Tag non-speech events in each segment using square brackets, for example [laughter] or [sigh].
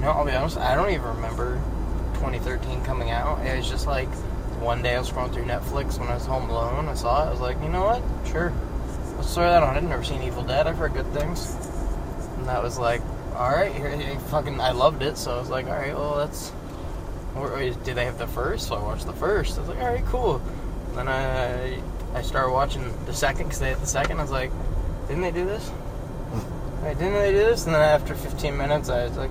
You know, I'll be honest. I don't even remember 2013 coming out. It was just like one day I was scrolling through Netflix when I was home alone. I saw it. I was like, you know what? Sure, let's throw that on. I'd never seen Evil Dead. I've heard good things, and that was like, all right, here, here, fucking, I loved it. So I was like, all right, well, that's. Do they have the first? So I watched the first. I was like, all right, cool. Then I I started watching the second because they had the second. I was like, didn't they do this? Hmm. Wait, didn't they do this? And then after 15 minutes, I was like,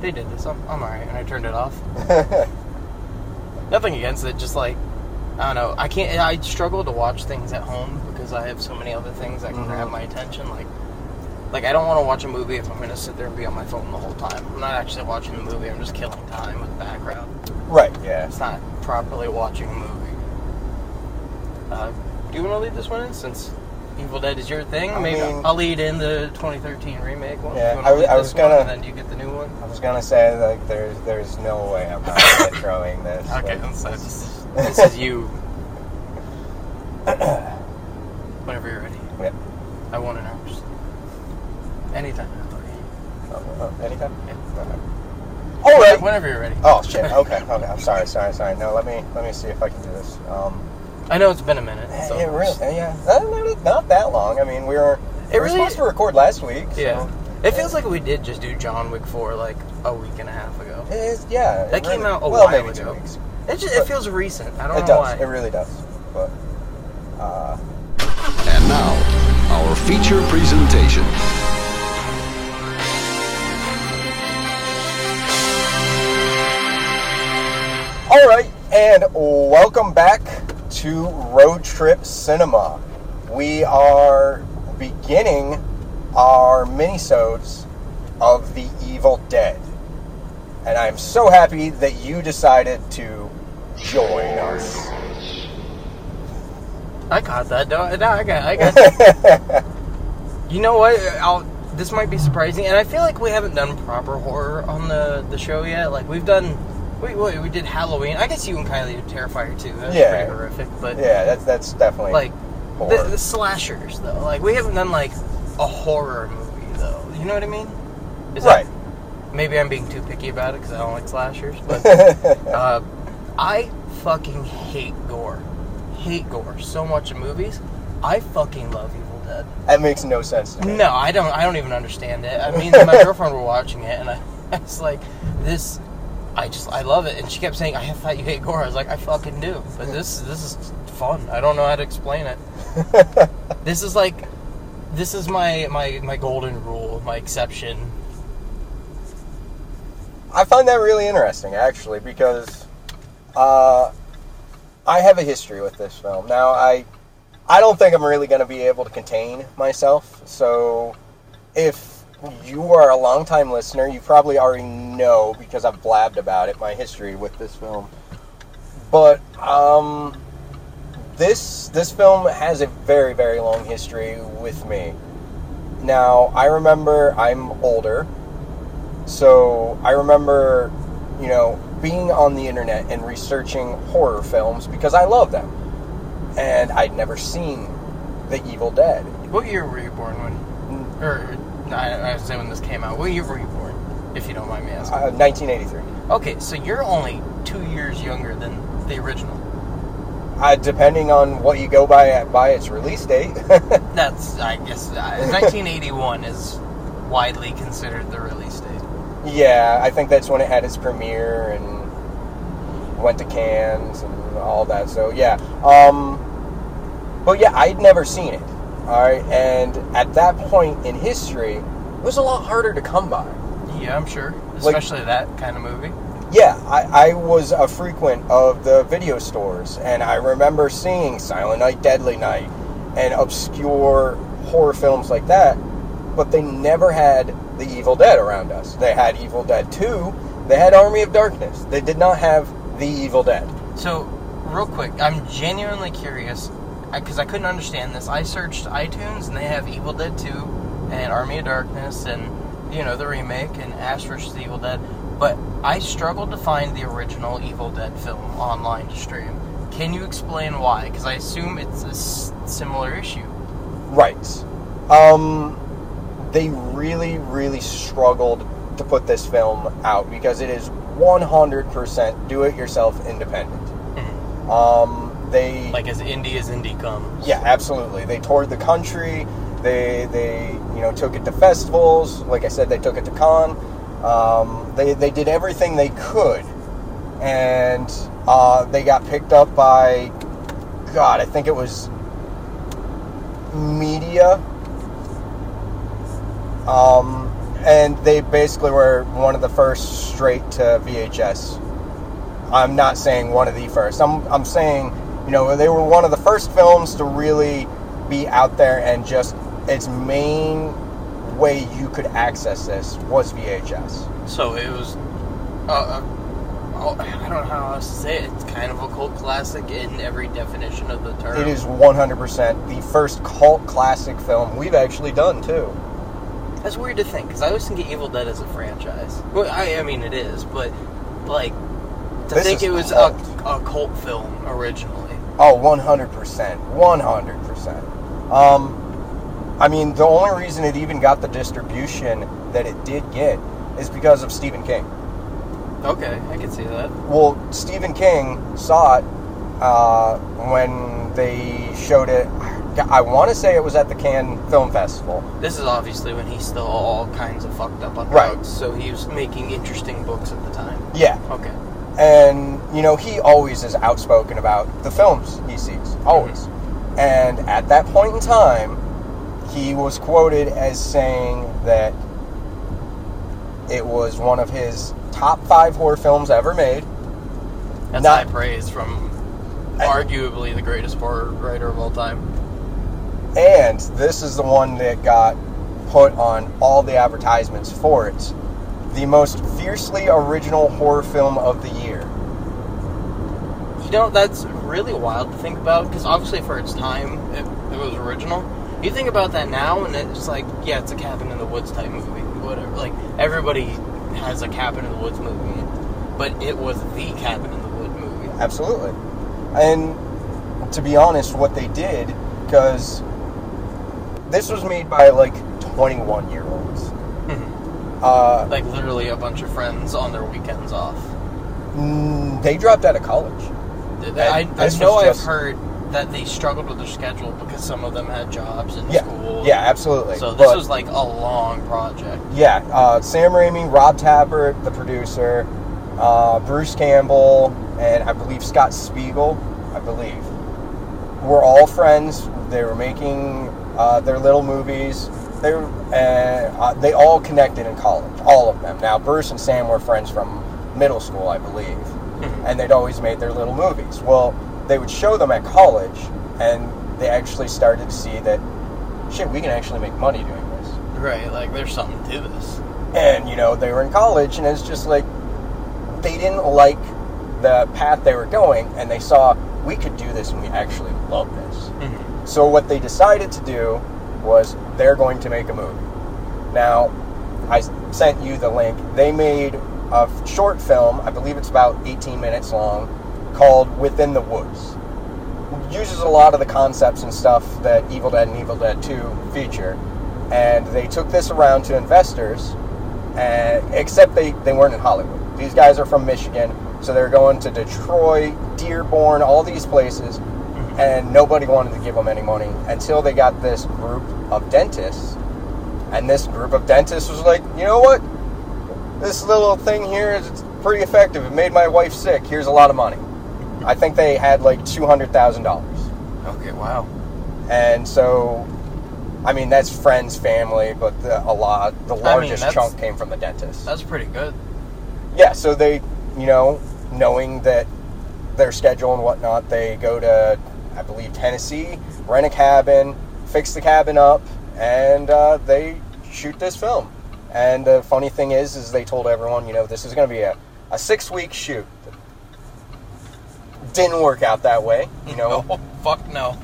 they did this. I'm, I'm alright. And I turned it off. [laughs] Nothing against it, just like, I don't know. I can't, I struggle to watch things at home because I have so many other things that can Mhm. grab my attention. Like, like I don't want to watch a movie if I'm going to sit there and be on my phone the whole time. I'm not actually watching the movie, I'm just killing time with the background. right. Yeah. It's not properly watching a movie. Uh, do you want to leave this one in since Evil Dead is your thing? I Maybe mean- I'll lead in the 2013 remake one. Yeah, I I was gonna- and then you get the new one. I was gonna say like there's there's no way I'm not introing this. [laughs] Okay, Like, so this, [laughs] this is you. [coughs] Whenever you're ready. yeah. I want know. Just anytime. Oh, oh, anytime. Yeah. All right. Whenever you're ready. Oh shit. Okay. [laughs] Okay. I'm sorry. Sorry. Sorry. No. Let me let me see if I can do this. Um. I know it's been a minute. So it really. Yeah. uh, Not, not that long. I mean, we were. It we were really- supposed to record last week. So Yeah. It feels like we did just do John Wick 4 like a week and a half ago. It is, yeah. it That came really- out a well, while maybe ago. Two weeks. It, just, it feels recent. I don't It know does. why. It really does. But. Uh, And now, our feature presentation. All right, and welcome back to Road Trip Cinema. We are beginning our minisodes of The Evil Dead. And I'm so happy that you decided to join us. I got that. No, no, I got. I got. [laughs] you know what? I'll, this might be surprising, and I feel like we haven't done proper horror on the the show yet. Like we've done. We, we, we did Halloween. I guess you and Kylie did Terrifier too. That's Yeah. pretty horrific. But yeah, that's that's definitely like the, the slashers though. Like we haven't done like a horror movie though. You know what I mean? Is right. That, maybe I'm being too picky about it because I don't like slashers, but [laughs] uh, I fucking hate gore. Hate gore so much in movies. I fucking love Evil Dead. that makes no sense to me. No, I don't. I don't even understand it. I mean, my [laughs] girlfriend were watching it, and I, [laughs] I was like, "This, I just, I love it." And she kept saying, "I thought you hate gore." I was like, "I fucking do," but this, this is fun. I don't know how to explain it. [laughs] this is like, this is my my my golden rule, my exception. I find that really interesting, actually, because uh, I have a history with this film. Now, I I don't think I'm really going to be able to contain myself. So, if you are a longtime listener, you probably already know because I've blabbed about it my history with this film. But um, this this film has a very very long history with me. Now, I remember I'm older, so I remember, you know, being on the internet and researching horror films because I love them. And I'd never seen The Evil Dead. What year were you born when? Or I, I was saying when this came out. What year were you born? If you don't mind me asking. Uh, 1983. Okay, so you're only two years younger than the original. Uh, depending on what you go by at, by its release date. [laughs] That's, I guess, uh, 1981 is widely considered the release date. yeah, I think that's when it had its premiere and went to Cannes and all that. So yeah, um, but yeah, I'd never seen it. All right, and at that point in history, it was a lot harder to come by. Yeah, I'm sure. Especially that kind of movie. Yeah, I, I was a frequent of the video stores, and I remember seeing Silent Night, Deadly Night, and obscure horror films like that, but they never had The Evil Dead around us. They had Evil Dead 2, they had Army of Darkness. They did not have The Evil Dead. So, real quick, I'm genuinely curious because I, couldn't understand this. I searched iTunes and they have Evil Dead 2 and Army of Darkness and, you know, the remake and Ash vs. Evil Dead. But I struggled to find the original Evil Dead film online to stream. Can you explain why? Because I assume it's a s- similar issue. Right. Um, they really, really struggled to put this film out because it is 100% do-it-yourself independent. Um, they Like as indie as indie comes. yeah, absolutely. They toured the country. They they you know took it to festivals. Like I said, they took it to Cannes. Um, they they did everything they could, and uh, they got picked up by God. I think it was media. Um, and they basically were one of the first straight to VHS. I'm not saying one of the first. I'm I'm saying you know they were one of the first films to really be out there and just its main way you could access this was VHS. So it was. Uh, uh, oh, I don't know how else to say it. It's kind of a cult classic in every definition of the term. It is 100% the first cult classic film we've actually done too. That's weird to think because I always think of Evil Dead as a franchise. Well, I, I mean it is, but like to This think it was a, a cult film originally. Oh, 100%. 100%. Um, I mean, the only reason it even got the distribution that it did get is because of Stephen King. Okay, I can see that. Well, Stephen King saw it uh, when they showed it. I want to say it was at the Cannes Film Festival. This is obviously when he's still all kinds of fucked up on Right. drugs, so he was making interesting books at the time. Yeah. Okay. And, you know, he always is outspoken about the films he sees. Always. Mm-hmm. And at that point in time, he was quoted as saying that it was one of his top five horror films ever made. That's Not- high praise from I- arguably the greatest horror writer of all time. And this is the one that got put on all the advertisements for it. The most fiercely original horror film of the year. You know, that's really wild to think about because obviously for its time, it, it was original. You think about that now, and it's like, yeah, it's a cabin in the woods type movie, whatever. Like everybody has a cabin in the woods movie, but it was the cabin in the woods movie. Absolutely. And to be honest, what they did, because this was made by like 21 year olds. Uh, Like literally a bunch of friends on their weekends off. mm, they dropped out of college. I, I know I've just- heard that they struggled with their schedule because some of them had jobs in Yeah, school. yeah, absolutely. So this But- was like a long project. Yeah, uh, Sam Raimi, Rob Tapert, the producer, uh, Bruce Campbell, and I believe Scott Spiegel, I believe, were all friends. They were making uh, their little movies. They were, uh, uh, they all connected in college, all of them. Now Bruce and Sam were friends from middle school, I believe, and they'd always made their little movies. Well, they would show them at college, and they actually started to see that shit, we can actually make money doing this Right, like there's something to this. and you know they were in college and it's just like they didn't like the path they were going and they saw we could do this and we actually love this so what they decided to do was they're going to make a movie now I sent you the link. They made a short film i believe it's about 18 minutes long called within the woods. Uses a lot of the concepts and stuff that evil dead and evil dead 2 feature and they took this around to investors and except they, they weren't in Hollywood. These guys are from Michigan, so they're going to Detroit, Dearborn, all these places, and nobody wanted to give them any money until they got this group of dentists. And this group of dentists was like, you know what? This little thing here is pretty effective. It made my wife sick. Here's a lot of money. I think they had like two hundred thousand dollars. Okay, wow. And so, I mean, that's friends, family, but the, a lot, the largest that's- chunk came from the dentist. That's pretty good. Yeah, so they, you know, knowing that their schedule and whatnot, they go to, I believe, Tennessee, rent a cabin, fix the cabin up, and uh, they shoot this film. And the funny thing is, is they told everyone, you know, this is going to be a, a six week shoot. Didn't work out that way, you know. [laughs] Oh, fuck no.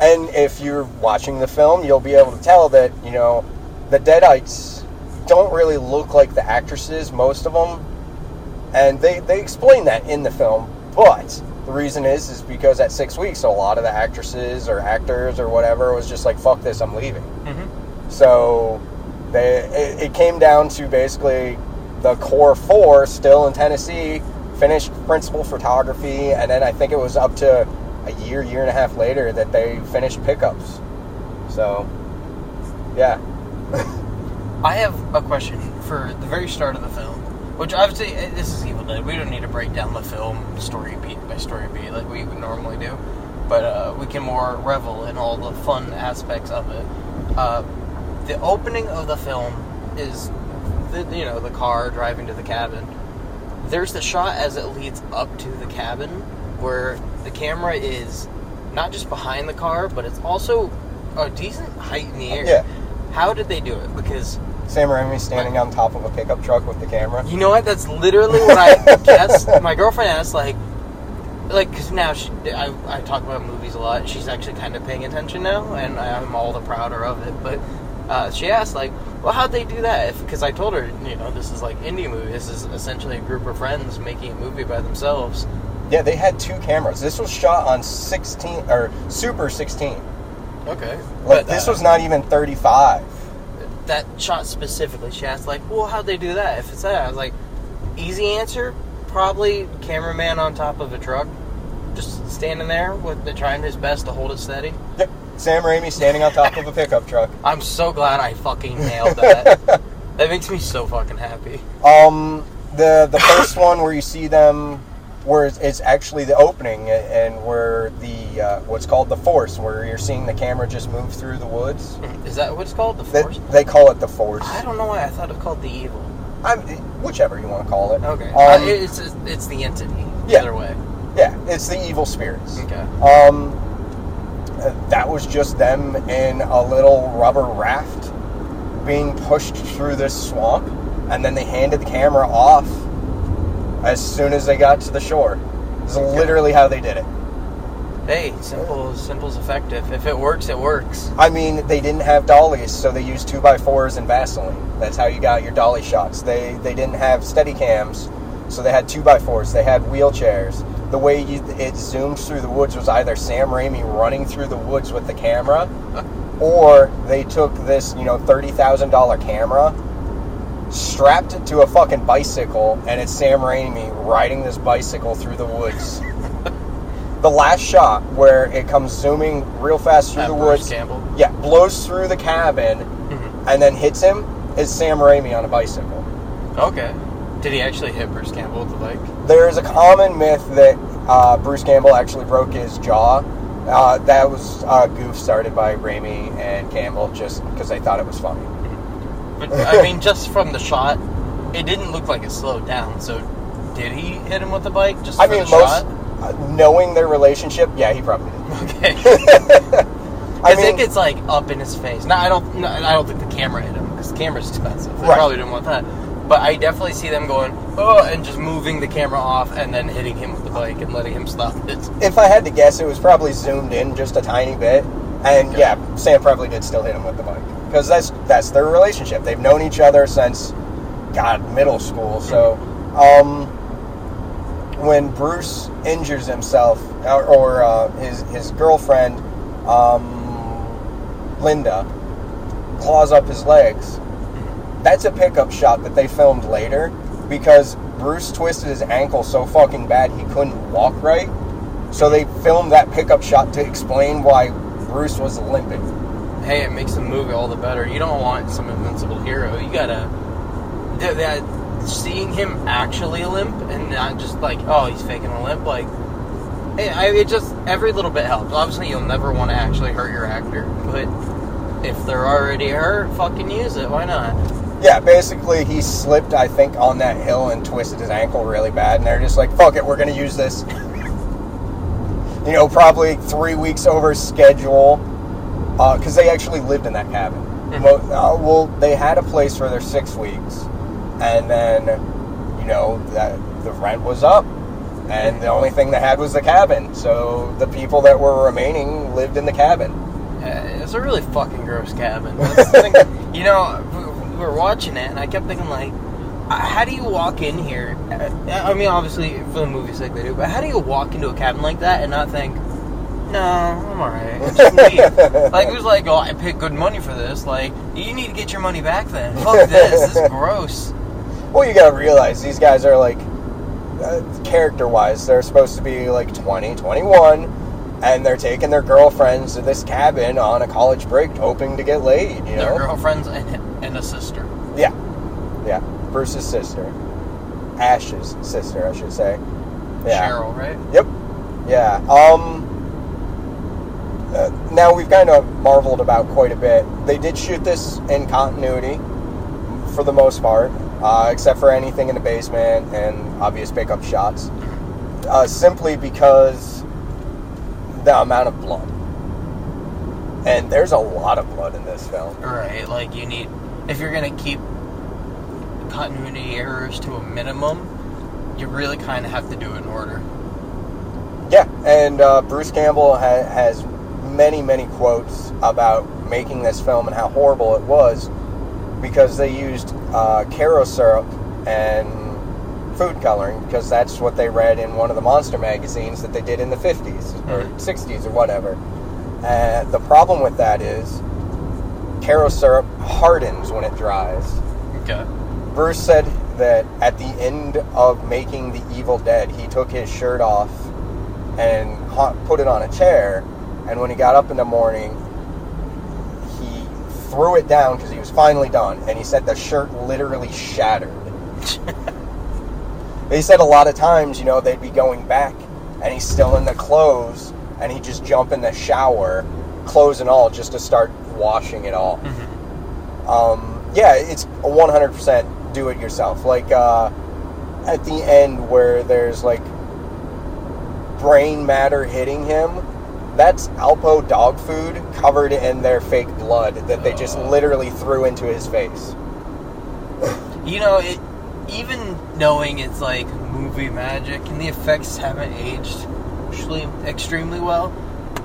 And if you're watching the film, you'll be able to tell that, you know, the Deadites don't really look like the actresses, most of them. And they, they explain that in the film. But the reason is, is because at six weeks, a lot of the actresses or actors or whatever was just like, fuck this, I'm leaving. Mm-hmm. So they, it, it came down to basically the core four still in Tennessee, finished principal photography, and then I think it was up to a year, year and a half later that they finished pickups. So, yeah. [laughs] I have a question for the very start of the film, which obviously eh, this is Evil Dead. We don't need to break down the film story beat by story beat like we would normally do, but uh, we can more revel in all the fun aspects of it. Uh, the opening of the film is, the, you know, the car driving to the cabin. There's the shot as it leads up to the cabin where the camera is not just behind the car, but it's also a decent height in the air. Yeah. How did they do it? Because Sam Raimi standing on top of a pickup truck with the camera. you know what? That's literally what I [laughs] guessed. My girlfriend asked, like, like, because now she, I, I talk about movies a lot. She's actually kind of paying attention now, and I'm all the prouder of it. But uh, she asked, like, well, how'd they do that? Because I told her, you know, this is like indie movie. This is essentially a group of friends making a movie by themselves. Yeah, they had two cameras. This was shot on 16 or Super 16. Okay. Like But, this uh, was not even 35. That shot specifically. She asked, like, well, how'd they do that? If it's that, I was like, easy answer, probably cameraman on top of a truck, just standing there with the, trying his best to hold it steady. Yep. Sam Raimi standing on top of a pickup truck. [laughs] I'm so glad I fucking [laughs] nailed that. that makes me so fucking happy. Um, the the first one where you see them, where it's, it's actually the opening, and where the uh, what's called the force, where you're seeing the camera just move through the woods. Is that what it's called? The force? they call it the force. I don't know why I thought it was called the evil. I'm, whichever you want to call it. Okay. Um, uh, it's it's the entity. yeah. Either way. yeah, it's the evil spirits. Okay. Um, uh, that was just them in a little rubber raft being pushed through this swamp, and then they handed the camera off as soon as they got to the shore. It's literally how they did it. Hey, simple, simple's effective. If it works, it works. I mean, they didn't have dollies, so they used two by fours and Vaseline. That's how you got your dolly shots. They they didn't have steady cams, so they had two by fours. They had wheelchairs. The way you, it zoomed through the woods was either Sam Raimi running through the woods with the camera, or they took this you know thirty thousand dollar camera, strapped it to a fucking bicycle, and it's Sam Raimi riding this bicycle through the woods. [laughs] the last shot where it comes zooming real fast through At the Bruce woods. Campbell. Yeah, blows through the cabin Mhm. and then hits him is Sam Raimi on a bicycle. Okay. Did he actually hit Bruce Campbell with the bike? There is a common myth that uh, Bruce Campbell actually broke his jaw. Uh, that was a goof started by Raimi and Campbell just because they thought it was funny. But I mean, just from the shot, it didn't look like it slowed down. So, did he hit him with the bike just I mean, the most shot? uh, knowing their relationship, yeah, he probably did. [laughs] Okay. [laughs] I mean, it gets like up in his face. No, I don't. No, I don't think the camera hit him because the camera's expensive. They Right. probably didn't want that. But I definitely see them going oh, and just moving the camera off and then hitting him with the bike and letting him stop it. if I had to guess, it was probably zoomed in just a tiny bit, and yeah, Sam probably did still hit him with the bike because that's that's their relationship. They've known each other since God middle school. So, um, when Bruce injures himself or, or uh, his his girlfriend, um, Linda, claws up his legs. That's a pickup shot that they filmed later because Bruce twisted his ankle so fucking bad he couldn't walk right. So they filmed that pickup shot to explain why Bruce was limping. Hey, it makes the movie all the better. You don't want some invincible hero. You gotta that, that seeing him actually limp and not just like oh he's faking a limp. Like it, it just every little bit helps. Obviously, you'll never want to actually hurt your actor, but if they're already hurt, fucking use it. Why not? Yeah, basically he slipped, I think, on that hill and twisted his ankle really bad, and they're just like, "Fuck it, we're gonna use this." [laughs] you know, probably three weeks over schedule, because they actually lived in that cabin. Mo- uh, well, they had a place for their six weeks, and then, you know, that the rent was up, and the only thing they had was the cabin. So the people that were remaining lived in the cabin. Uh, it's a really fucking gross cabin. Thing. [laughs] you know, we- we were watching it, and I kept thinking like, uh, how do you walk in here? Uh, I mean, obviously for the movie's sake they do, but how do you walk into a cabin like that and not think, no, I'm alright, [laughs] like it was like, oh, I paid good money for this. Like you need to get your money back then. Fuck this. This is gross. Well, you gotta realize these guys are like, uh, character wise, they're supposed to be like 20, 21, and they're taking their girlfriends to this cabin on a college break hoping to get laid, you know, Their girlfriends and, and a sister. Yeah. Yeah. Bruce's sister. Ash's sister, I should say. Yeah. Cheryl, right? Yep. Yeah. Um. Uh, now we've kind of marveled about quite a bit. They did shoot this in continuity, for the most part, uh, except for anything in the basement and obvious pickup shots. Uh, simply because the amount of blood, and there's a lot of blood in this film. Right. Like you need, if you're gonna keep continuity errors to a minimum, you really kind of have to do it in order. Yeah, and uh, Bruce Campbell ha- has many, many quotes about making this film and how horrible it was because they used uh, Karo syrup and food coloring because that's what they read in one of the monster magazines that they did in the 50s or Mhm. 60s or whatever. Uh, the problem with that is Karo syrup hardens when it dries. Okay. Bruce said that at the end of making The Evil Dead, he took his shirt off and put it on a chair. And when he got up in the morning, he threw it down because he was finally done. And he said the shirt literally shattered. [laughs] he said a lot of times, you know, they'd be going back and he's still in the clothes and he'd just jump in the shower, clothes and all, just to start washing it off Mhm. um, yeah, it's a 100% do it yourself. Like uh, at the end where there's like brain matter hitting him, that's Alpo dog food covered in their fake blood that they just literally threw into his face. You know, it, even knowing it's like movie magic and the effects haven't aged actually extremely well,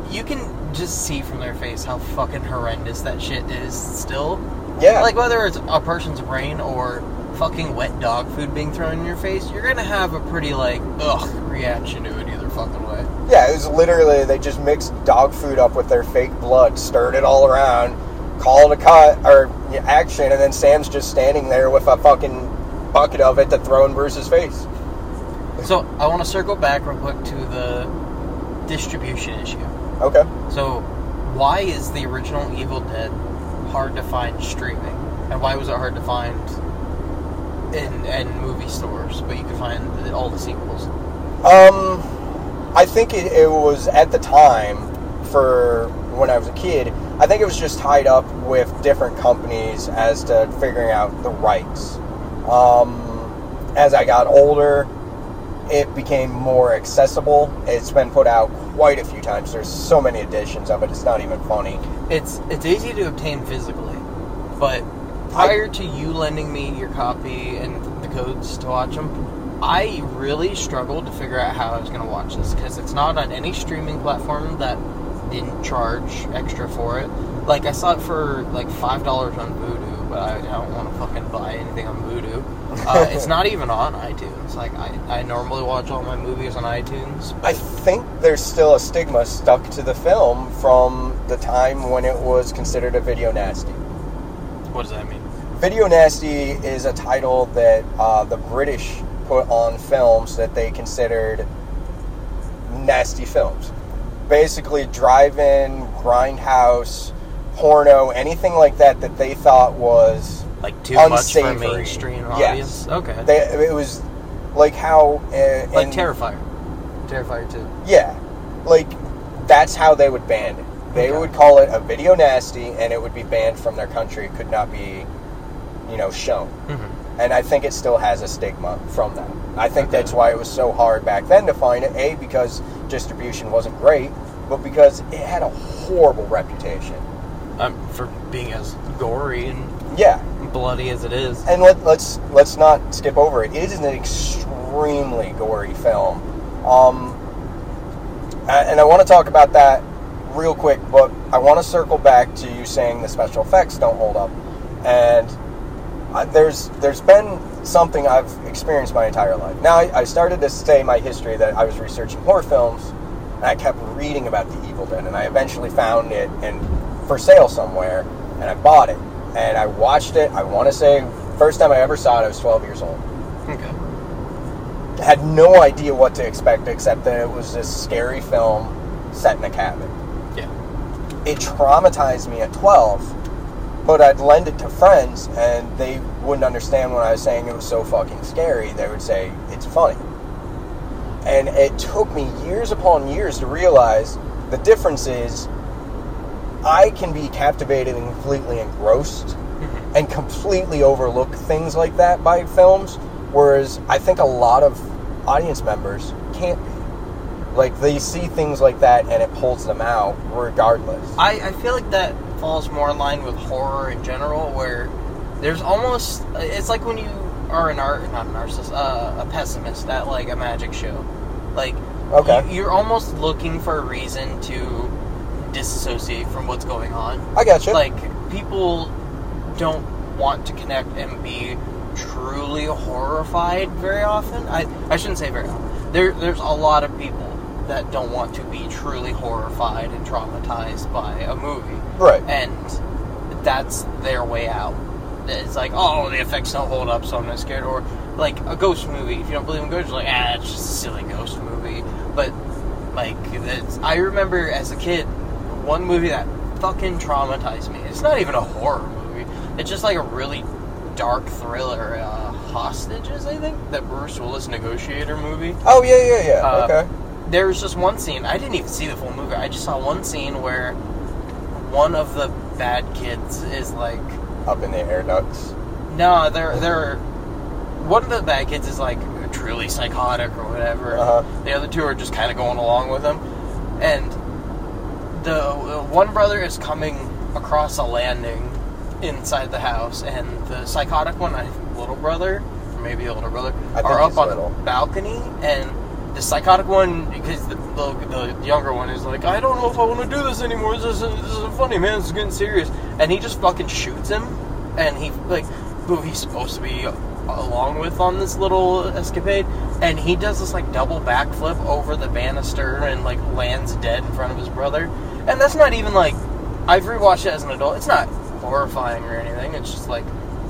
you can just see from their face how fucking horrendous that shit is still. Yeah. Like whether it's a person's brain or fucking wet dog food being thrown in your face, you're gonna have a pretty like ugh reaction to it either fucking way. Yeah, it was literally they just mixed dog food up with their fake blood, stirred it all around, called a cut or action, and then Sam's just standing there with a fucking bucket of it to throw in Bruce's face. So I want to circle back real quick to the distribution issue. Okay. So, why is the original Evil Dead hard to find streaming, and why was it hard to find in in movie stores, but you could find all the sequels? Um, I think it, it was at the time for when I was a kid. I think it was just tied up with different companies as to figuring out the rights. Um, as I got older, it became more accessible. It's been put out quite a few times. There's so many editions of it. It's not even funny. It's it's easy to obtain physically, but prior to you lending me your copy and the codes to watch them, I really struggled to figure out how I was going to watch this because it's not on any streaming platform that didn't charge extra for it. Like I saw it for like five dollars on Vudu, but I, I don't want to fucking buy anything on Vudu. [laughs] Uh, it's not even on iTunes. Like I, I normally watch all my movies on iTunes. I think there's still a stigma stuck to the film from the time when it was considered a video nasty. What does that mean? Video Nasty is a title that uh, the British put on films that they considered nasty films. Basically, drive-in, grindhouse, porno, anything like that that they thought was Like too much for Unsavory. mainstream Yes. audience? Okay. they, it was like how uh, like in- Terrifier. Terrifier 2. Yeah, like that's how they would ban it. They Okay. would call it a video nasty, and it would be banned from their country. It could not be, you know, shown. Mm-hmm. And I think it still has a stigma from that. I think Okay. that's why it was so hard back then to find it. A because distribution wasn't great, but because it had a horrible reputation. Um, for being as gory and Yeah, bloody as it is. and let, let's let's not skip over it. It is an extremely gory film, um, and I want to talk about that real quick. But I want to circle back to you saying the special effects don't hold up, and there's there's been something I've experienced my entire life. Now I, I started to say my history that I was researching horror films, and I kept reading about the Evil Dead, and I eventually found it and for sale somewhere, and I bought it, and I watched it. I want to say First time I ever saw it, I was 12 years old. Okay. Had no idea what to expect except that it was this scary film set in a cabin. Yeah. It traumatized me at 12, but I'd lend it to friends and they wouldn't understand when I was saying it was so fucking scary. They would say it's funny. And it took me years upon years to realize the difference is I can be captivated and completely engrossed mm-hmm. and completely overlook things like that by films, whereas I think a lot of audience members can't be. Like they see things like that and it pulls them out regardless. I, I feel like that falls more in line with horror in general, where there's almost it's like when you are an art not a narcissist, uh, a pessimist at like a magic show. Like, Okay. you, you're almost looking for a reason to disassociate from what's going on. I got you. Like, people don't want to connect and be truly horrified very often. I, I shouldn't say very often. There, there's a lot of people that don't want to be truly horrified and traumatized by a movie. Right. And that's their way out. It's like, oh, the effects don't hold up, so I'm not scared. Or like a ghost movie. If you don't believe in ghosts, you're like, ah, it's just a silly ghost movie. But like, it's, I remember as a kid, one movie that fucking traumatized me. It's not even a horror movie. It's just like a really dark thriller. Uh, Hostages, I think, that Bruce Willis negotiator movie. oh yeah, yeah, yeah. Uh, okay. There was just one scene. I didn't even see the full movie. I just saw one scene where one of the bad kids is like, Up in the air ducts. no, they're they're one of the bad kids is like truly psychotic or whatever. Uh-huh. The other two are just kind of going along with him, and the uh, one brother is coming across a landing inside the house, and the psychotic one, I think, little brother, or maybe older brother, are up on little. a balcony, and the psychotic one, because the, the, the younger one is like, I don't know if I want to do this anymore. This isn't, this isn't funny, man. This is getting serious. And he just fucking shoots him, and he like who he's supposed to be along with on this little escapade, and he does this like double backflip over the banister and like lands dead in front of his brother. And that's not even like I've rewatched it as an adult. It's not horrifying or anything. It's just like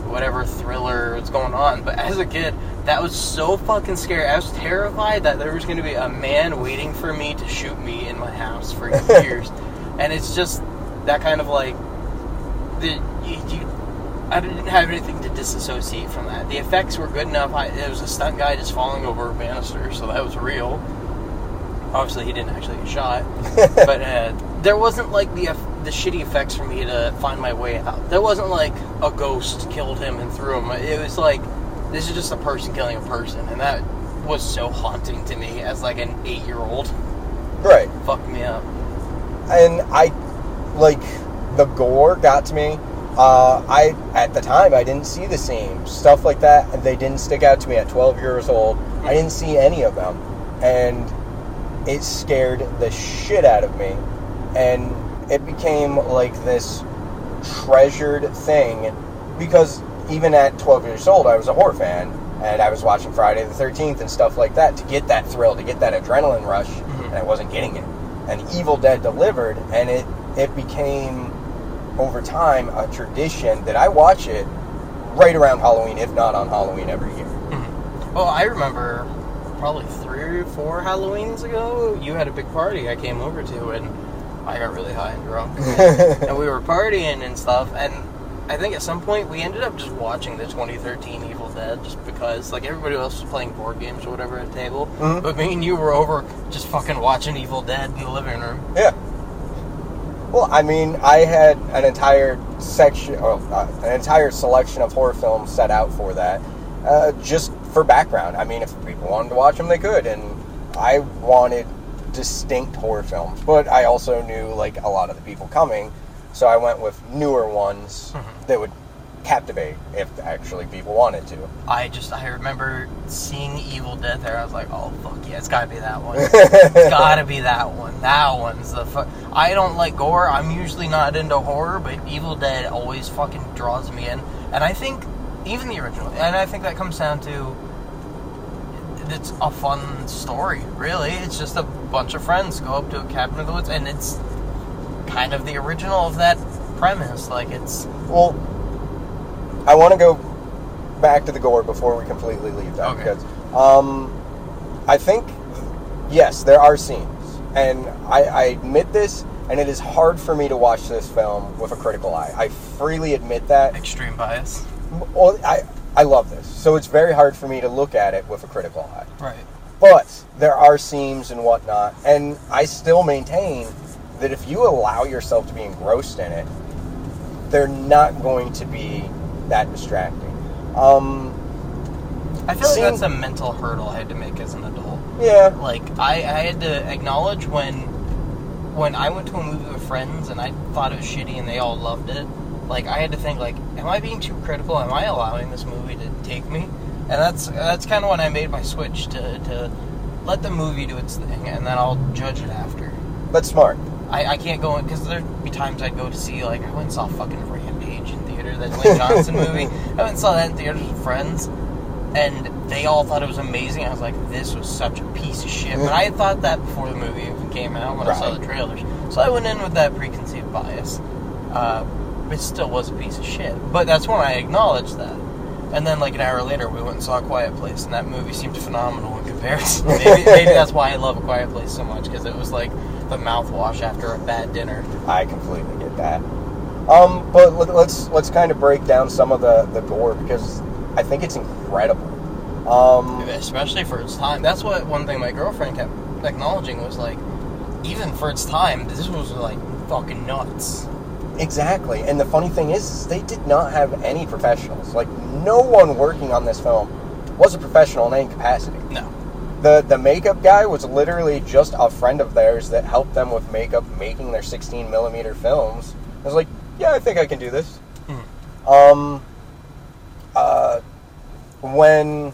whatever thriller is going on. But as a kid, that was so fucking scary. I was terrified that there was going to be a man waiting for me to shoot me in my house for [laughs] years. and it's just that kind of like the you, you I didn't have anything to disassociate from that. The effects were good enough. I, it was a stunt guy just falling over a banister, so that was real. Obviously, he didn't actually get shot, [laughs] but uh, there wasn't like the the shitty effects for me to find my way out. There wasn't like a ghost killed him and threw him. It was like this is just a person killing a person, and that was so haunting to me as like an eight year old. Right. Fucked me up. and I like the gore got to me. Uh, I at the time I didn't see the same stuff like that, and they didn't stick out to me at 12 years old. I didn't see any of them, and it scared the shit out of me, and it became like this treasured thing because even at 12 years old, I was a horror fan, and I was watching Friday the 13th and stuff like that to get that thrill, to get that adrenaline rush, mm-hmm. and I wasn't getting it. And Evil Dead delivered, and it it became over time a tradition that I watch it right around Halloween, if not on Halloween every year. Well, I remember probably three or four Halloweens ago, you had a big party I came over to, and I got really high and drunk. [laughs] and we were partying and stuff, and I think at some point we ended up just watching the 2013 Evil Dead just because, like, everybody else was playing board games or whatever at the table. Mhm. But me and you were over just fucking watching Evil Dead in the living room. Yeah. Well, I mean, I had an entire section, or uh, an entire selection of horror films set out for that, uh, just for background. I mean, if people wanted to watch them, they could, and I wanted distinct horror films, but I also knew like a lot of the people coming, so I went with newer ones mm-hmm. that would captivate if actually people wanted to. I just, I remember seeing Evil Dead there. I was like, oh, fuck yeah, it's gotta be that one. [laughs] it's gotta be that one. That one's the fu- I don't like gore. I'm usually not into horror, but Evil Dead always fucking draws me in. And I think, even the original, and I think that comes down to it's a fun story, really. It's just a bunch of friends go up to a cabin in the woods, and it's kind of the original of that premise. Like, it's. Well, I want to go back to the gore before we completely leave that Okay. because um, I think yes, there are scenes, and I, I admit this, and it is hard for me to watch this film with a critical eye. I freely admit that. Extreme bias. Well, I I love this, so it's very hard for me to look at it with a critical eye. Right. But there are seams and whatnot, and I still maintain that if you allow yourself to be engrossed in it, they're not going to be that distracting. Um, I feel like that's a mental hurdle I had to make as an adult. yeah, Like I, I had to acknowledge when when I went to a movie with friends and I thought it was shitty and they all loved it. Like I had to think like, am I being too critical? Am I allowing this movie to take me? And that's that's kind of when I made my switch to to let the movie do its thing and then I'll judge it after. that's smart. I, I can't go in because there'd be times I'd go to see like I went and saw fucking Rampage in theater, that Dwayne [laughs] Johnson movie. I went and saw that in theaters with friends, and they all thought it was amazing. I was like, this was such a piece of shit. But I had thought that before the movie even came out when I saw the trailers, so I went in with that preconceived bias. Uh, it still was a piece of shit, but that's when I acknowledged that. And then, like an hour later, we went and saw A Quiet Place, and that movie seemed phenomenal in comparison. [laughs] maybe, maybe that's why I love A Quiet Place so much because it was like the mouthwash after a bad dinner. I completely get that. Um, but let, let's let's kind of break down some of the the gore because I think it's incredible. Um, especially for its time. That's what one thing my girlfriend kept acknowledging was like, even for its time, this was like fucking nuts. Exactly. And the funny thing is, is they did not have any professionals. Like no one working on this film was a professional in any capacity. No, The the makeup guy was literally just a friend of theirs that helped them with makeup making their 16 millimeter films. I was like, yeah, I think I can do this. Um, uh, when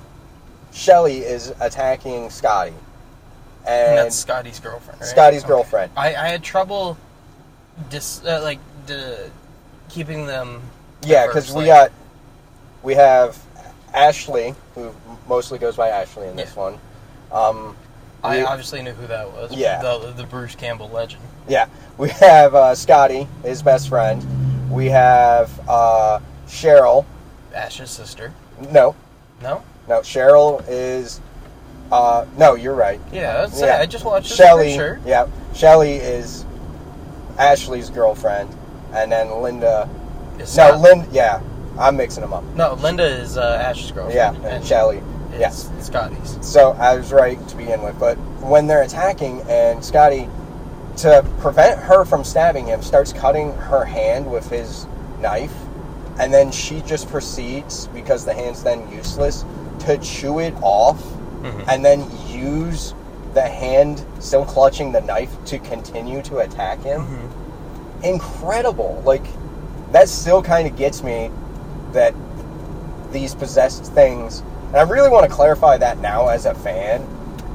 Shelly is attacking Scotty, and and that's Scotty's girlfriend. Right? Scotty's Okay. girlfriend. I, I had trouble, dis uh, like the keeping them. Yeah, because we got we have Ashley, who mostly goes by Ashley in this Yeah. one. Um, I we- obviously knew who that was. Yeah. the the Bruce Campbell legend. yeah, we have uh, Scotty, his best friend. We have uh, Cheryl. Ash's sister. No, No. no, Cheryl is. Uh, no, you're right. Yeah, Yeah. I just watched. Shelly. Sure. Yeah, Shelly is Ashley's girlfriend, and then Linda. Is No, Linda. Yeah, I'm mixing them up. No, Linda is uh, Ash's girlfriend. Yeah, and Shelly. Yes. Scotty's. So I was right to begin with, but when they're attacking and Scotty, to prevent her from stabbing him, starts cutting her hand with his knife, and then she just proceeds because the hand's then useless to chew it off, Mhm. and then use the hand still clutching the knife to continue to attack him. Mm-hmm. Incredible! Like that still kind of gets me that these possessed things, and I really want to clarify that now as a fan.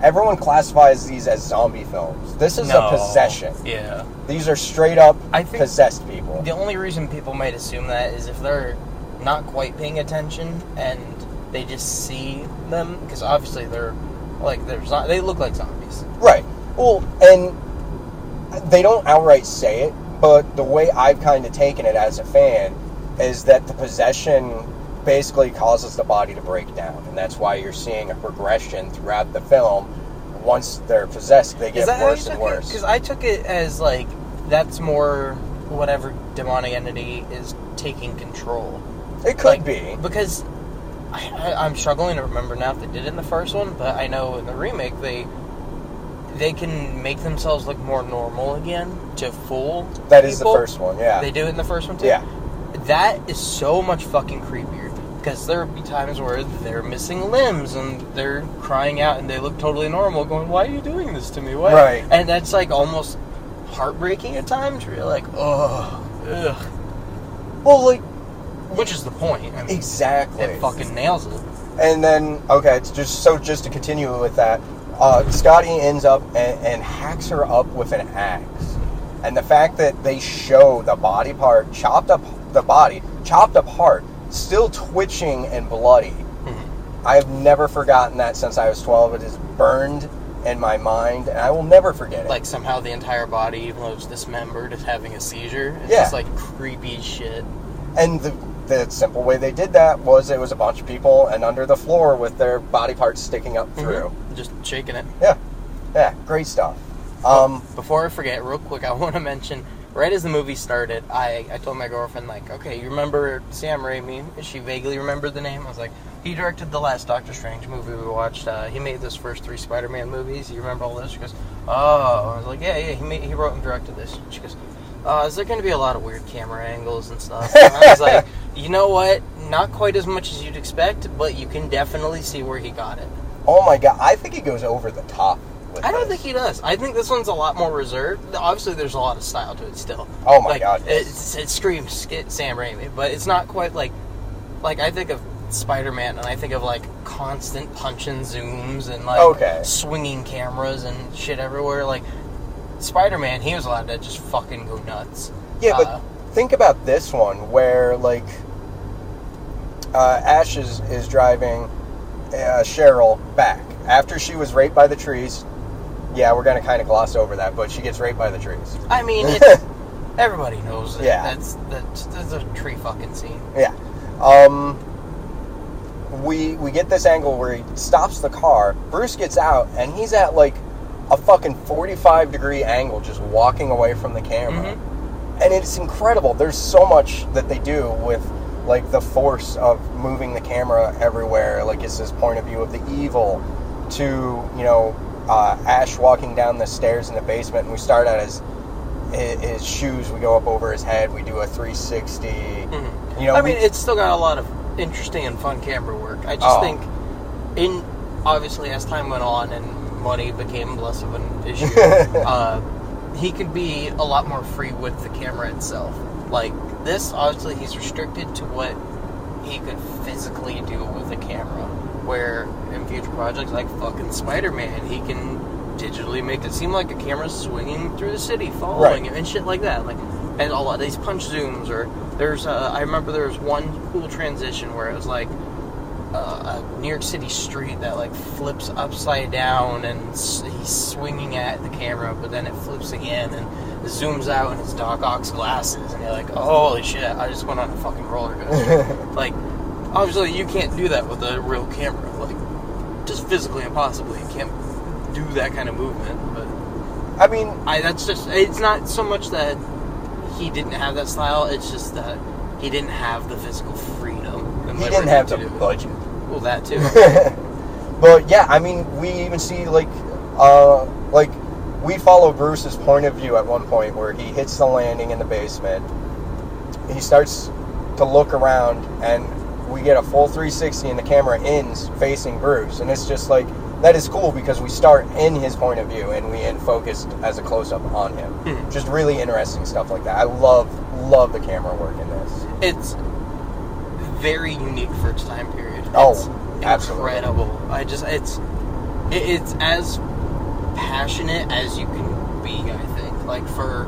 Everyone classifies these as zombie films. This is No. a possession. Yeah. These are straight up I think- possessed people. The only reason people might assume that is if they're not quite paying attention and they just see them, because obviously they're like they're they look like zombies. Right. Well, and they don't outright say it, but the way I've kind of taken it as a fan is that the possession basically causes the body to break down, and that's why you're seeing a progression throughout the film. Once they're possessed, they get worse and worse. Because I took it as like that's more whatever demonic entity is taking control. It could Like, be. because I, I'm struggling to remember now if they did it in the first one, but I know in the remake they they can make themselves look more normal again to fool. That is the first one, yeah. They do it in the first one too. Yeah. That is so much fucking creepier because there would be times where they're missing limbs and they're crying out and they look totally normal, going, "Why are you doing this to me?" Why? Right. And that's like almost heartbreaking at times. Where you're like, "Oh, ugh," Well, like which is the point. I mean, exactly. it fucking nails it. And then, okay, it's just so just to continue with that, uh, Scotty ends up and, and hacks her up with an axe. And the fact that they show the body part chopped up, the body chopped apart, still twitching and bloody. Mm-hmm. I have never forgotten that since I was 12. It is burned in my mind, and I will never forget it. Like somehow the entire body, even though it's dismembered, is having a seizure. It's Yeah. just like creepy shit. and the the simple way they did that was it was a bunch of people and under the floor with their body parts sticking up through. Just shaking it. Yeah, yeah, great stuff. Um, Before I forget, real quick, I [laughs] want to mention. Right as the movie started, I, I told my girlfriend like, okay, you remember Sam Raimi? She vaguely remembered the name. I was like, he directed the last Doctor Strange movie we watched. Uh, he made those first three Spider-Man movies. You remember all this? She goes, oh. I was like, yeah, yeah. He made, he wrote and directed this. She goes, uh, is there going to be a lot of weird camera angles and stuff? And I was like, [laughs] you know what? Not quite as much as you'd expect, but you can definitely see where he got it. oh my god, I think he goes over the top. With I don't this. think he does. I think this one's a lot more reserved. Obviously, there's a lot of style to it still. Oh my Like, God, yes. It's, it screams Sam Raimi, but it's not quite like like I think of Spider-Man and I think of like constant punch and zooms and like Okay. swinging cameras and shit everywhere. Like Spider-Man, he was allowed to just fucking go nuts. Yeah, but Uh, think about this one where like uh, Ash is, is driving uh, Cheryl back after she was raped by the trees. Yeah, we're gonna kind of gloss over that, but she gets raped by the trees. I mean, [laughs] it's, everybody knows. It. Yeah. that's that's that's a tree fucking scene. Yeah. Um, we we get this angle where he stops the car. Bruce gets out, and he's at like a fucking forty-five degree angle, just walking away from the camera, and it's incredible. There's so much that they do with like the force of moving the camera everywhere. Like it's this point of view of the evil to you know uh, Ash walking down the stairs in the basement, and we start out his, his shoes. We go up over his head. We do a 360. Mhm. You know, I we- mean, it's still got a lot of interesting and fun camera work. I just Oh. think, in obviously as time went on and money became less of an issue, [laughs] uh, he could be a lot more free with the camera itself. Like this, obviously, he's restricted to what he could physically do with a camera. Where in future projects like fucking Spider-Man, he can digitally make it seem like a camera's swinging through the city, following Right. him and shit like that. Like, and a lot of these punch zooms, or there's, uh, I remember there was one cool transition where it was like uh, a New York City street that like flips upside down, and he's swinging at the camera, but then it flips again and zooms out, and it's Doc Ock's glasses, and you're like, oh, holy shit, I just went on a fucking roller coaster. [laughs] like, obviously, you can't do that with a real camera. Like, just physically impossible. You can't do that kind of movement, but. I mean, I that's just it's not so much that he didn't have that style, it's just that he didn't have the physical freedom. And he didn't have to the budget. Well, that too. [laughs] but yeah, I mean, we even see like, uh, like we follow Bruce's point of view at one point where he hits the landing in the basement. He starts to look around, and we get a full 360, and the camera ends facing Bruce, and it's just like that is cool because we start in his point of view and we end focused as a close up on him. Hmm. Just really interesting stuff like that. I love love the camera work in this. it's very unique for its time period. Oh, it's absolutely. incredible. I just it's it's as passionate as you can be. I think like for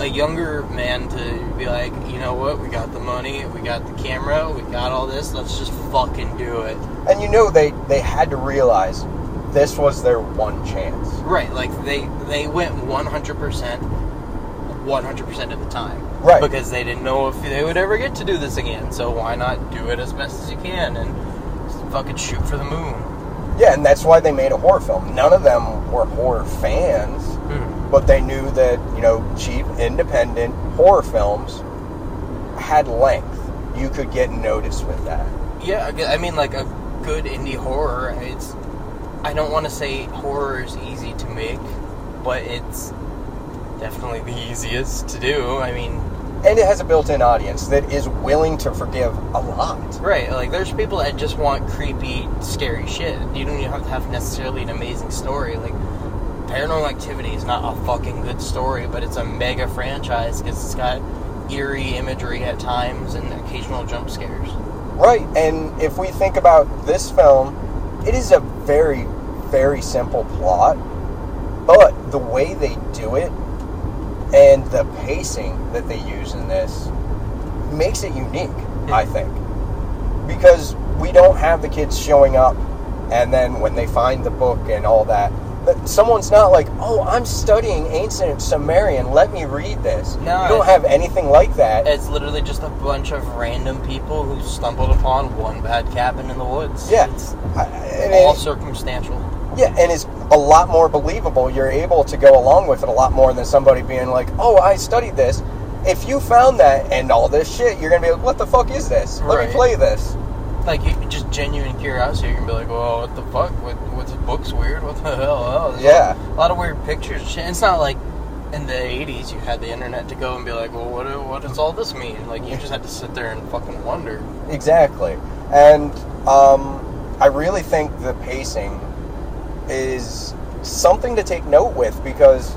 a younger man to be like, you know what, we got the money, we got the camera, we got all this. Let's just fucking do it. And you know they they had to realize this was their one chance. Right, like they they went 100% 100% of the time. Right. Because they didn't know if they would ever get to do this again. So why not do it as best as you can and fucking shoot for the moon. Yeah, and that's why they made a horror film. None of them were horror fans. But they knew that, you know, cheap, independent horror films had length. You could get noticed with that. Yeah, I mean like a good indie horror, it's I don't want to say horror is easy to make, but it's definitely the easiest to do. I mean, And it has a built in audience that is willing to forgive a lot. Right, like there's people that just want creepy, scary shit. You don't even have to have necessarily an amazing story. Like Paranormal Activity is not a fucking good story, but it's a mega franchise because it's got eerie imagery at times and occasional jump scares. Right, and if we think about this film, it is a very, very simple plot, but the way they do it and the pacing that they use in this makes it unique, I think. Because we don't have the kids showing up and then when they find the book and all that, That Someone's not like, oh, I'm studying ancient Sumerian. Let me read this. No, you don't have anything like that. It's literally just a bunch of random people who stumbled upon one bad cabin in the woods. Yeah. It's I- all it- circumstantial. Yeah, and it's a lot more believable. You're able to go along with it a lot more than somebody being like, "Oh, I studied this." If you found that and all this shit, you're gonna be like, "What the fuck is this? Let Right. me play this." Like just genuine curiosity. You can be like, "Well, what the fuck? What, book's weird? What the hell?" Oh, Yeah. a lot of weird pictures. It's not like in the '80s you had the internet to go and be like, "Well, what what does all this mean?" Like you just had to sit there and fucking wonder. Exactly, and um, I really think the pacing is something to take note with because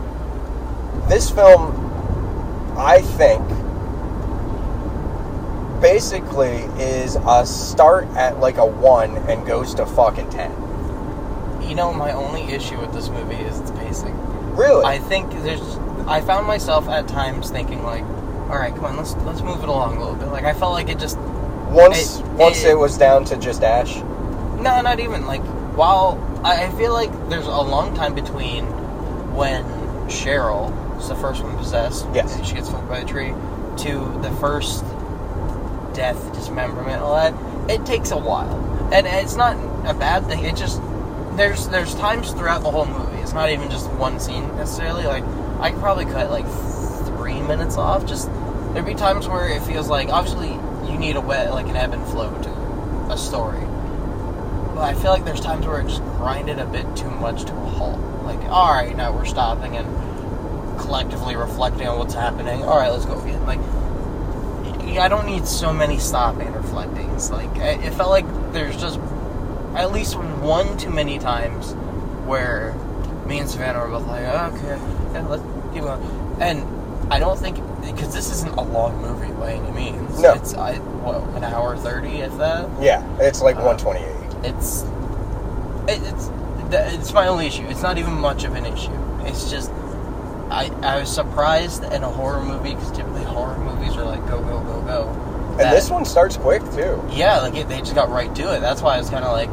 this film, I think, basically is a start at like a one and goes to fucking ten. You know, my only issue with this movie is its pacing. Really? I think there's. I found myself at times thinking like, "All right, come on, let's let's move it along a little bit." Like I felt like it just once it- once it- it was down to just Ash. No, not even. Like, while I, I feel like there's a long time between when Cheryl is the first one possessed, Yes. and she gets fucked by a tree, to the first death, dismemberment, all that. It takes a while, and it's not a bad thing. It just there's there's times throughout the whole movie. It's not even just one scene necessarily. Like I could probably cut like three minutes off. Just there'd be times where it feels like obviously you need a wet like an ebb and flow to a story. But I feel like there's times where it just grinded a bit too much to a halt. Like, all right, now we're stopping and collectively reflecting on what's happening. All right, let's go again. Like, I don't need so many stopping and reflecting. Like it felt like there's just at least one too many times where me and Savannah were both like, okay, yeah, let's keep going. And I don't think because this isn't a long movie by any means. No. it's I, what an hour thirty, if that Yeah, it's like Uh, 128. it's it, it's it's my only issue. It's not even much of an issue. It's just I I was surprised in a horror movie because typically horror movies are like go go go go. And that- this one starts quick too. yeah, like it, they just got right to it. That's why I was kind of like,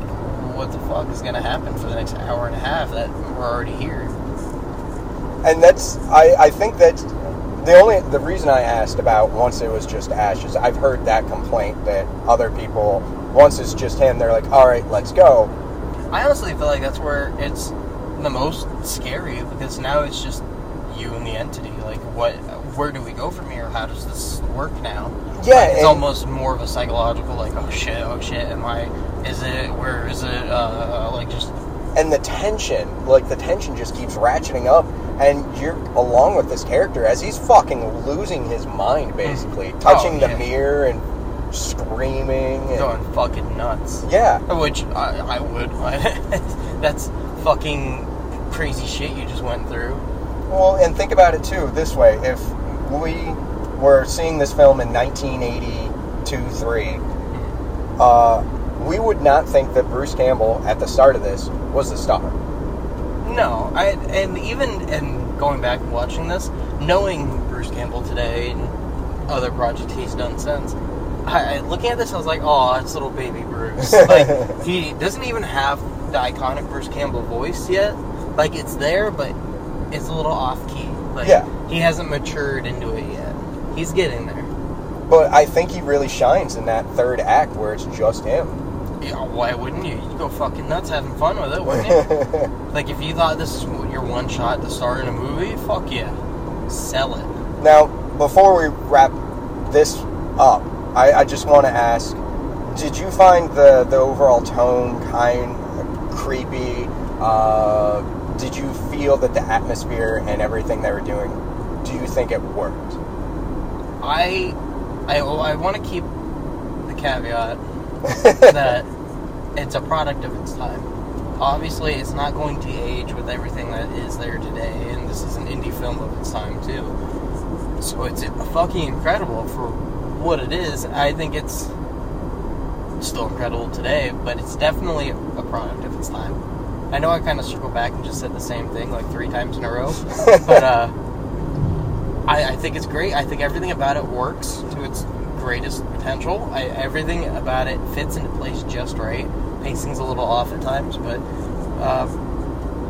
what the fuck is gonna happen for the next hour and a half that we're already here? And that's I, I think that the only the reason I asked about once it was just ashes. I've heard that complaint that other people once it's just him they're like all right let's go I honestly feel like that's where it's the most scary because now it's just you and the entity. Like, what? Where do we go from here? How does this work now? Yeah, Like, it's almost more of a psychological, like, oh shit, oh shit, am I? Is it? Where is it? Uh, like just and the tension like the tension just keeps ratcheting up and you're along with this character as he's fucking losing his mind basically touching the yeah. mirror and screaming and, going fucking nuts. yeah Which I, I would. [laughs] that's fucking crazy shit you just went through. Well, and think about it too this way: if we were seeing this film in 1982, three, uh, we would not think that Bruce Campbell at the start of this was the star. No, I and even and going back and watching this, knowing Bruce Campbell today and other projects he's done since, I, I looking at this, I was like, oh, it's little baby Bruce. [laughs] like he doesn't even have the iconic Bruce Campbell voice yet. Like it's there, but it's a little off key. Like Yeah. he hasn't matured into it yet. He's getting there. But I think he really shines in that third act where it's just him. Yeah, why wouldn't you? You'd go fucking nuts having fun with it, wouldn't you? [laughs] like if you thought this is your one shot to star in a movie, fuck yeah, sell it. Now, before we wrap this up, I, I just want to ask: Did you find the the overall tone kind of creepy? Uh, did you feel that the atmosphere and everything they were doing? Do you think it worked? I, I, well, I want to keep the caveat [laughs] that it's a product of its time. Obviously, it's not going to age with everything that is there today, and this is an indie film of its time too. So it's fucking incredible for what it is. I think it's still incredible today, but it's definitely a product of its time. I know I kind of circled back and just said the same thing like three times in a row, [laughs] but uh, I, I think it's great. I think everything about it works to its greatest potential. I, everything about it fits into place just right. Pacing's a little off at times, but uh,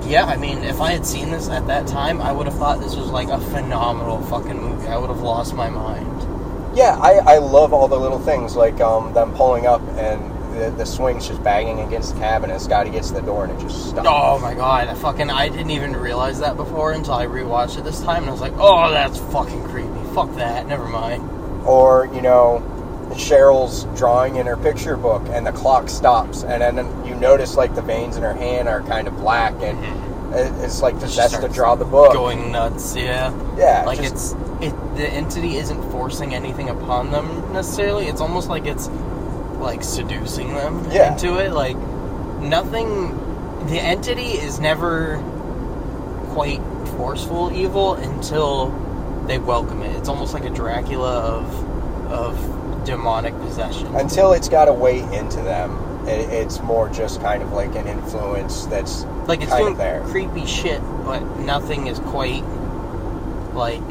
yeah, I mean, if I had seen this at that time, I would have thought this was like a phenomenal fucking movie. I would have lost my mind. Yeah, I, I love all the little things like um, them pulling up and the, the swing's just banging against the cabin and Scotty gets to the door and it just stops. Oh my god, I fucking I didn't even realize that before until I rewatched it this time and I was like, "Oh, that's fucking creepy. Fuck that. Never mind." Or, you know, Cheryl's drawing in her picture book and the clock stops and then you notice like the veins in her hand are kind of black and mm-hmm. it- it's like She possessed to draw the book. Going nuts, yeah. Yeah, Like just- it's it the entity isn't forcing anything upon them necessarily. It's almost like it's like seducing them Yeah. into it. Like nothing the entity is never quite forceful evil until they welcome it. It's almost like a Dracula of of demonic possession. Until it's got a way into them, it, it's more just kind of like an influence that's like it's kind doing of there. creepy shit, but nothing is quite like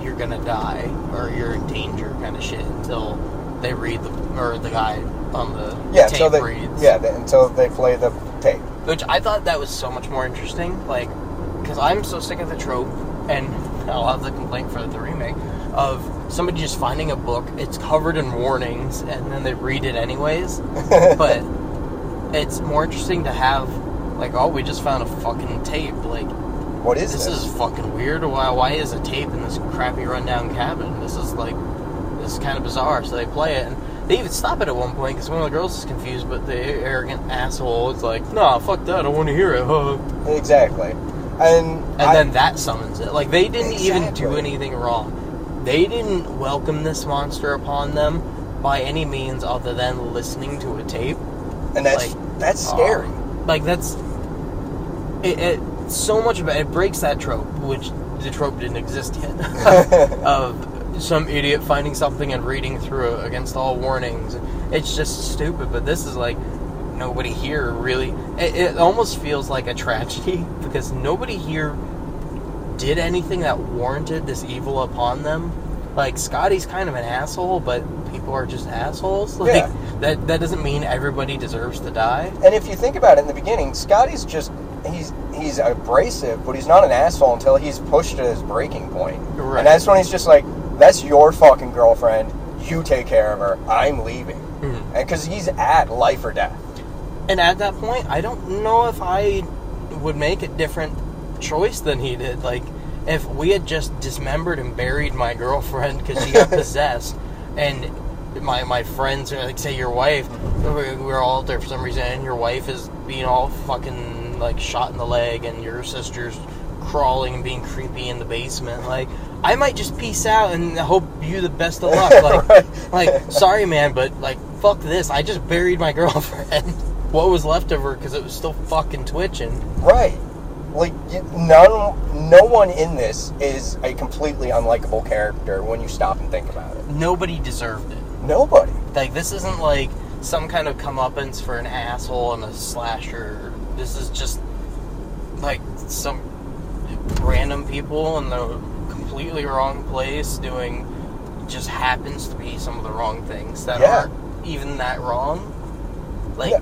you're gonna die or you're in danger kind of shit until they read the or the guy on the Yeah, tape until they reads. yeah the, until they play the tape. which I thought that was so much more interesting. Like, because I'm so sick of the trope, and I'll have the complaint for the remake of somebody just finding a book, it's covered in warnings, and then they read it anyways. [laughs] but it's more interesting to have like, oh, we just found a fucking tape. Like, What is this this? is fucking weird. Why? Why is a tape in this crappy rundown cabin? This is like, this is kind of bizarre. So they play it, and they even stop it at one point because one of the girls is confused, but the arrogant asshole is like, "Nah, fuck that. I want to hear it." huh." exactly. And and I- then that summons it. Like they didn't even do anything wrong. They didn't welcome this monster upon them by any means other than listening to a tape. and that's like, that's scary. Like that's it, it. So much about it breaks that trope, which the trope didn't exist yet, [laughs] [laughs] of some idiot finding something and reading through it against all warnings. It's just stupid. But this is like nobody here really. It, it almost feels like a tragedy [laughs] because nobody here did anything that warranted this evil upon them. Like Scotty's kind of an asshole, but people are just assholes. [laughs] Like Yeah. that that doesn't mean everybody deserves to die. And if you think about it in the beginning, Scotty's just he's he's abrasive, but he's not an asshole until he's pushed to his breaking point. Right. And that's when he's just like, "That's your fucking girlfriend. You take care of her. I'm leaving." Mhm. And because he's at life or death. And at that point, I don't know if I would make a different choice than he did. Like, if we had just dismembered and buried my girlfriend because she got [laughs] possessed, and my my friends, like say your wife, we- we're all there for some reason, and your wife is being all fucking like shot in the leg, and your sister's crawling and being creepy in the basement, like. I might just peace out and hope you the best of luck. [laughs] Like, Right. like, sorry, man, but like, fuck this. I just buried my [laughs] girlfriend. What was left of her because it was still fucking twitching. Right. Like none, no one in this is a completely unlikable character when you stop and think about it. Nobody deserved it. Nobody. Like, this isn't like some kind of comeuppance for an asshole and a slasher. This is just like some random people in the completely wrong place doing just happens to be some of the wrong things that Yeah. aren't even that wrong. Like, Yeah,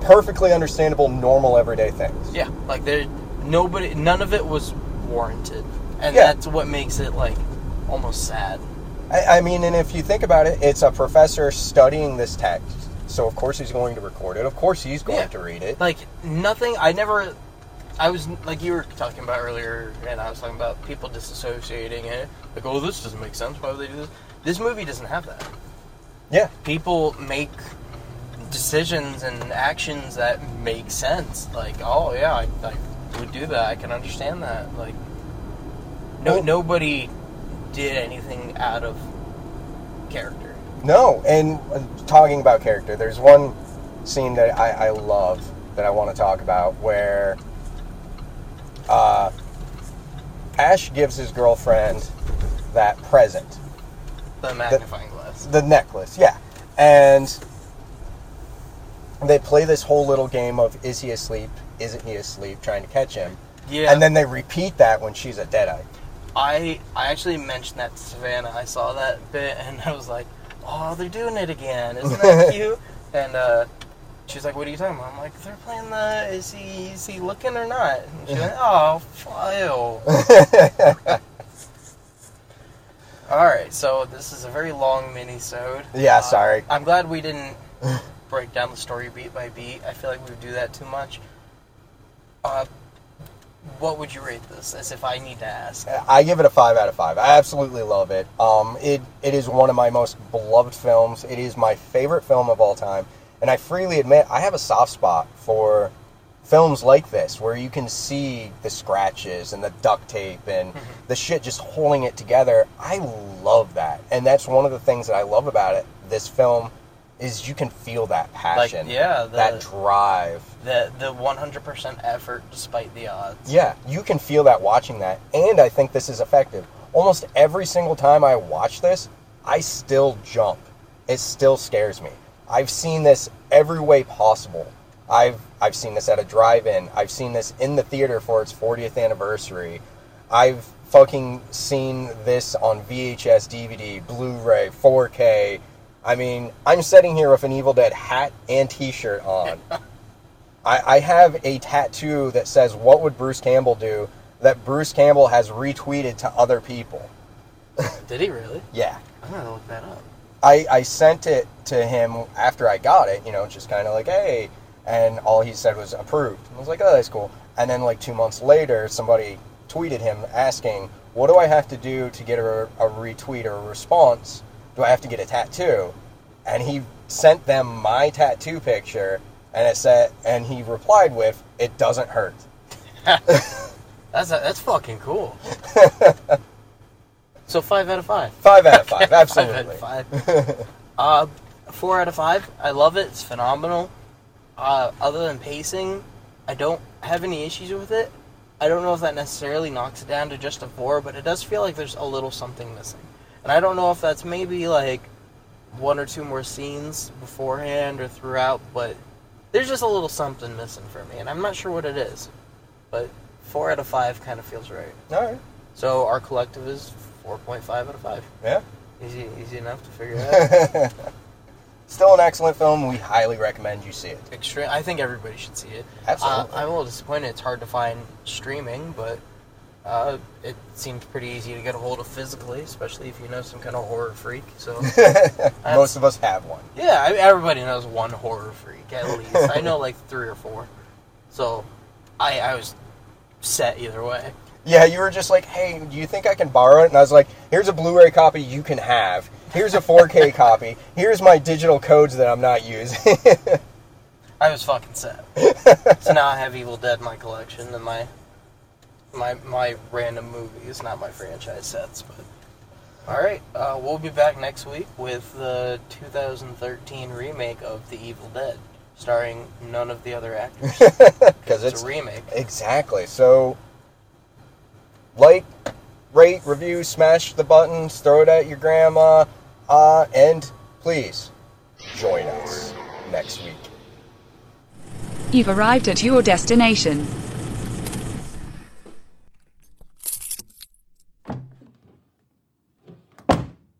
perfectly understandable, normal, everyday things. Yeah, like there, nobody, none of it was warranted, and Yeah. that's what makes it like almost sad. I, I mean, and if you think about it, it's a professor studying this text, so of course he's going to record it. Of course he's going Yeah. to read it. Like nothing. I never. I was like you were talking about earlier, and I was talking about people disassociating it. Like, oh, this doesn't make sense. Why would they do this? This movie doesn't have that. Yeah, People make decisions and actions that make sense. Like, oh yeah, I, I would do that. I can understand that. Like, no, Well- nobody did anything out of character. no. And uh, talking about character, there's one scene that I, I love that I want to talk about where uh, Ash gives his girlfriend that present, The magnifying glass. the necklace, yeah, and they play this whole little game of is he asleep, isn't he asleep, trying to catch him. Yeah. And then they repeat that when she's a deadite. I I actually mentioned that to Savannah. I saw that bit and I was like, "Oh, they're doing it again! Isn't that [laughs] cute?" And uh, she's like, "What are you talking about?" I'm like, "They're playing the is he is he looking or not?" And she's like, [laughs] "Oh, ew." [laughs] All right, so this is a very long mini-sode. Yeah, Uh, sorry. I'm glad we didn't break down the story beat by beat. I feel like we would do that too much. Uh, what would you rate this? As if I need to ask. I give it a five out of five. I absolutely love it. Um, it it is one of my most beloved films. It is my favorite film of all time, and I freely admit I have a soft spot for films like this, where you can see the scratches and the duct tape and the shit just holding it together. I love that, and that's one of the things that I love about it. This film is you can feel that passion, yeah, the- that drive. The the 100% effort despite the odds. Yeah, you can feel that watching that, and I think this is effective. Almost every single time I watch this, I still jump. It still scares me. I've seen this every way possible. I've I've seen this at a drive-in. I've seen this in the theater for its 40th anniversary. I've fucking seen this on VHS, DVD, Blu-ray, 4K. I mean, I'm sitting here with an Evil Dead hat and T-shirt on. [laughs] I, I have a tattoo that says "What would Bruce Campbell do?" that Bruce Campbell has retweeted to other people. [laughs] Did he really? Yeah, I'm gonna look that up. I, I sent it to him after I got it. You know, just kind of like, "Hey," and all he said was "approved." I was like, "Oh, that's cool." And then like two months later, somebody tweeted him asking, "What do I have to do to get a, a retweet or a response? Do I have to get a tattoo?" And he sent them my tattoo picture, and it said, and he replied with, "It doesn't hurt." [laughs] That's that's fucking cool. [laughs] so five out of five. Five out of five, absolutely. [laughs] Five out of five. uh, four out of five. I love it. It's phenomenal. Uh, other than pacing, I don't have any issues with it. I don't know if that necessarily knocks it down to just a four, but it does feel like there's a little something missing. And I don't know if that's maybe like one or two more scenes beforehand or throughout, but there's just a little something missing for me, and I'm not sure what it is. But four out of five kind of feels right. All right. So our collective is 4.5 out of 5. Yeah. Easy, easy enough to figure out. [laughs] Still an excellent film. We highly recommend you see it. Extreme. I think everybody should see it. Absolutely. Uh, I'm a little disappointed. It's hard to find streaming, but uh, it seems pretty easy to get a hold of physically, especially if you know some kind of horror freak. So [laughs] Most of us have one. yeah, I mean, everybody knows one horror freak at [laughs] least. I know like three or four. So I, I was set either way. Yeah, you were just like, hey, do you think I can borrow it? And I was like, here's a Blu ray copy you can have. Here's a 4K [laughs] copy. Here's my digital codes that I'm not using. I was fucking set. so now I have Evil Dead in my collection and my my my random movies, not my franchise sets. But all right, uh, we'll be back next week with the 2013 remake of The Evil Dead, starring none of the other actors. [laughs] Because It's it's a remake. Exactly. So, like, rate, review, smash the buttons, throw it at your grandma, uh, and please join us next week. You've arrived at your destination.